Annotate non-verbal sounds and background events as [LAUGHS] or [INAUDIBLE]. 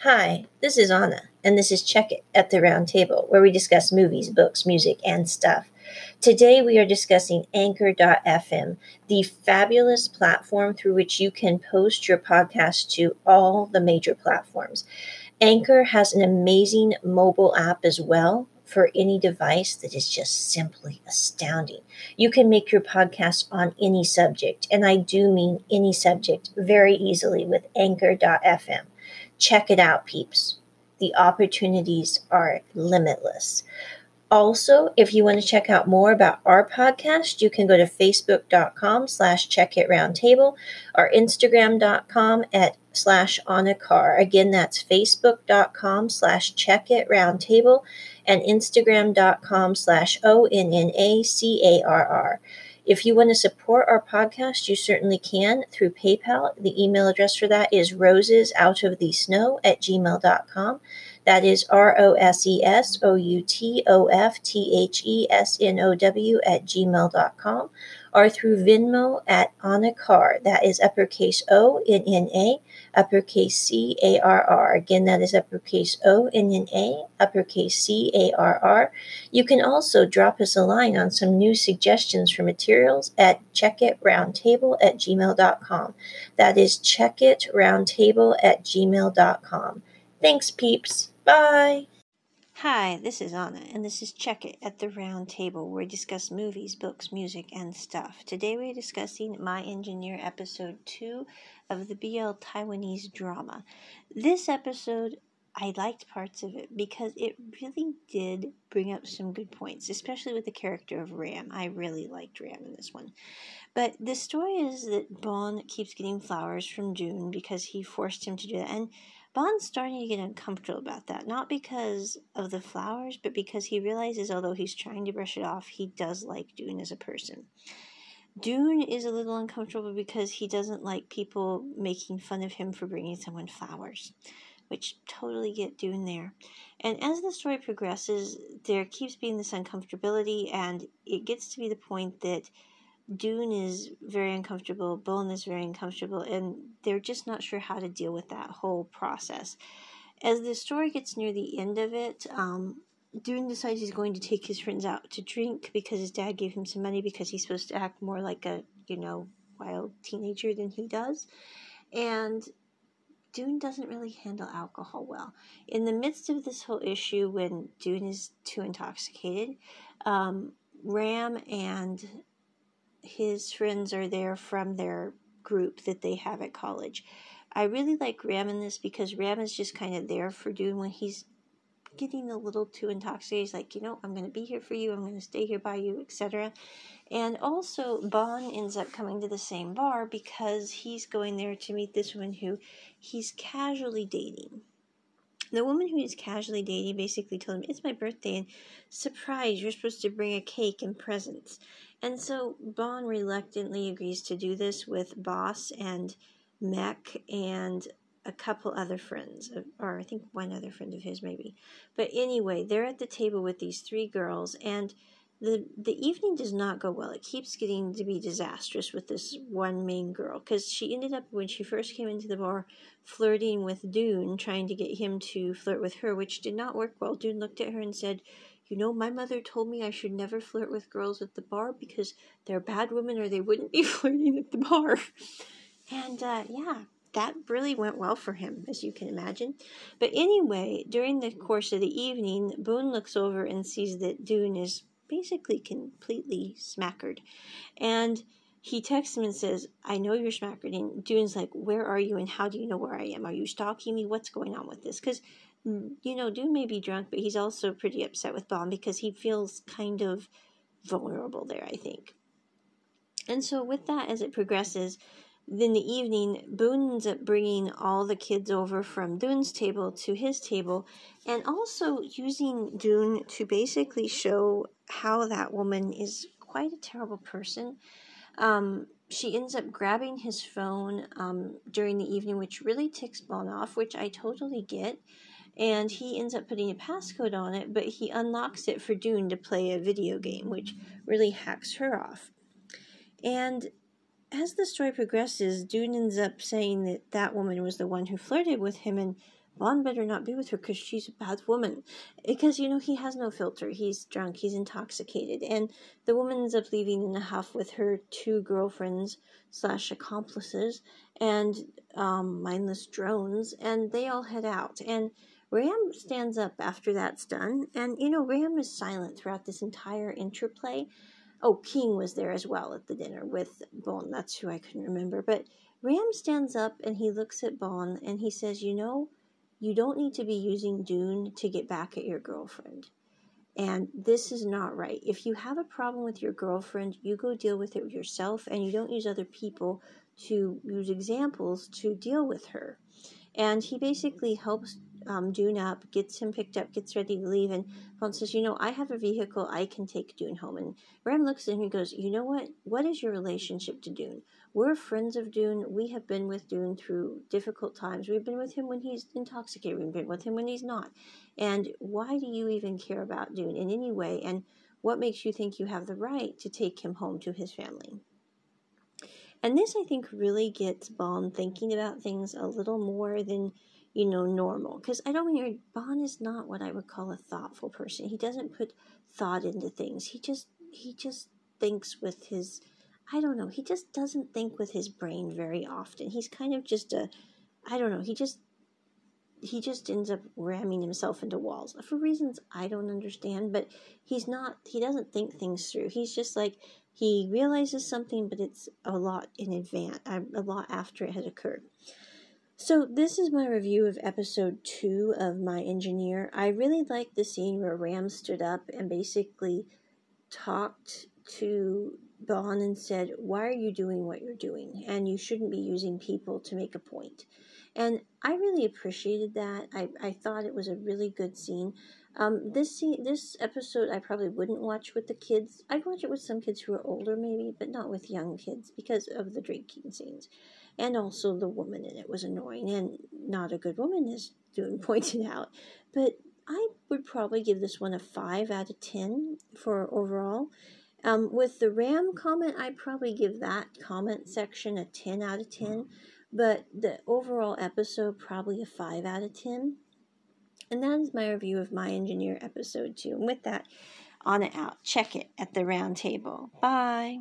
Hi, this is Anna, and this is Check It at the Round Table, where we discuss movies, books, music, and stuff. Today we are discussing Anchor.fm, the fabulous platform through which you can post your podcast to all the major platforms. Anchor has an amazing mobile app as well for any device that is just simply astounding. You can make your podcast on any subject, and I do mean any subject, very easily with Anchor.fm. Check it out, peeps. The opportunities are limitless. Also, if you want to check out more about our podcast, you can go to facebook.com slash check it roundtable or instagram.com at slash on a car. Again, that's facebook.com slash check it roundtable and instagram.com slash O-N-N-A-C-A-R-R. If you want to support our podcast, you certainly can through PayPal. The email address for that is rosesoutofthesnow at gmail.com. That is R O S E S O U T O F T H E S N O W at gmail.com or through Venmo at Anna Carr. That is uppercase O N N A, uppercase C A R R. Again, that is uppercase O N N A, uppercase C A R R. You can also drop us a line on some new suggestions for materials at checkitroundtable at gmail.com. That is checkitroundtable at gmail.com. Thanks, peeps. Bye. Hi, this is Anna, and this is Check It at the Round Table, where we discuss movies, books, music, and stuff. Today we're discussing My Engineer episode 2 of the BL Taiwanese drama. This episode, I liked parts of it because it really did bring up some good points, especially with the character of Ram. I really liked Ram in this one. But the story is that Bon keeps getting flowers from June because he forced him to do that. And Bon's starting to get uncomfortable about that, not because of the flowers, but because he realizes although he's trying to brush it off, he does like Dune as a person. Dune is a little uncomfortable because he doesn't like people making fun of him for bringing someone flowers, which totally get Dune there. And as the story progresses, there keeps being this uncomfortability, and it gets to be the point that Dune is very uncomfortable, Bon is very uncomfortable, and they're just not sure how to deal with that whole process. As the story gets near the end of it, um, Dune decides he's going to take his friends out to drink because his dad gave him some money because he's supposed to act more like a, you know, wild teenager than he does. And Dune doesn't really handle alcohol well. In the midst of this whole issue, when Dune is too intoxicated, um, Ram and his friends are there from their group that they have at college. I really like Ram in this because Ram is just kind of there for Dune when he's getting a little too intoxicated. He's like, you know, I'm going to be here for you. I'm going to stay here by you, etc. And also, Bon ends up coming to the same bar because he's going there to meet this woman who he's casually dating. The woman who he's casually dating basically told him, It's my birthday, and surprise, you're supposed to bring a cake and presents. And so Bon reluctantly agrees to do this with Boss and Mek and a couple other friends, or I think one other friend of his maybe. But anyway, they're at the table with these three girls, and the the evening does not go well. It keeps getting to be disastrous with this one main girl because she ended up when she first came into the bar flirting with Dune, trying to get him to flirt with her, which did not work well. Dune looked at her and said, you know, my mother told me I should never flirt with girls at the bar because they're bad women or they wouldn't be [LAUGHS] flirting at the bar. And uh, yeah, that really went well for him, as you can imagine. But anyway, during the course of the evening, Boone looks over and sees that Dune is basically completely smackered. And he texts him and says, I know you're smackered. And Dune's like, Where are you and how do you know where I am? Are you stalking me? What's going on with this? Because you know, Dune may be drunk, but he's also pretty upset with Bon because he feels kind of vulnerable there, I think. And so, with that, as it progresses, then the evening, Boone ends up bringing all the kids over from Dune's table to his table, and also using Dune to basically show how that woman is quite a terrible person. Um, she ends up grabbing his phone um, during the evening, which really ticks Bon off, which I totally get and he ends up putting a passcode on it, but he unlocks it for Dune to play a video game, which really hacks her off. And as the story progresses, Dune ends up saying that that woman was the one who flirted with him, and Bon better not be with her because she's a bad woman. Because, you know, he has no filter. He's drunk, he's intoxicated. And the woman ends up leaving in a huff with her two girlfriends slash accomplices and um, mindless drones, and they all head out. And Ram stands up after that's done, and you know, Ram is silent throughout this entire interplay. Oh, King was there as well at the dinner with Bon. That's who I couldn't remember. But Ram stands up and he looks at Bon and he says, You know, you don't need to be using Dune to get back at your girlfriend. And this is not right. If you have a problem with your girlfriend, you go deal with it yourself and you don't use other people to use examples to deal with her. And he basically helps um, Dune up, gets him picked up, gets ready to leave, and Bon says, "You know, I have a vehicle. I can take Dune home." And Ram looks at him and goes, "You know what? What is your relationship to Dune? We're friends of Dune. We have been with Dune through difficult times. We've been with him when he's intoxicated. We've been with him when he's not. And why do you even care about Dune in any way? And what makes you think you have the right to take him home to his family?" And this, I think, really gets Bond thinking about things a little more than you know, normal. Because I don't mean Bond is not what I would call a thoughtful person. He doesn't put thought into things. He just he just thinks with his I don't know, he just doesn't think with his brain very often. He's kind of just a I don't know, he just he just ends up ramming himself into walls for reasons I don't understand, but he's not he doesn't think things through. He's just like he realizes something but it's a lot in advance a lot after it has occurred. So, this is my review of episode two of My Engineer. I really liked the scene where Ram stood up and basically talked to Bon and said, Why are you doing what you're doing? And you shouldn't be using people to make a point. And I really appreciated that. I, I thought it was a really good scene. Um, this scene, this episode, I probably wouldn't watch with the kids. I'd watch it with some kids who are older, maybe, but not with young kids because of the drinking scenes and also the woman in it was annoying and not a good woman, as Dune [LAUGHS] pointed out. But I would probably give this one a 5 out of 10 for overall. Um, with the RAM comment, I'd probably give that comment section a 10 out of 10, but the overall episode, probably a 5 out of 10. And that is my review of My Engineer episode 2. And with that, on and out. Check it at the round table. Bye.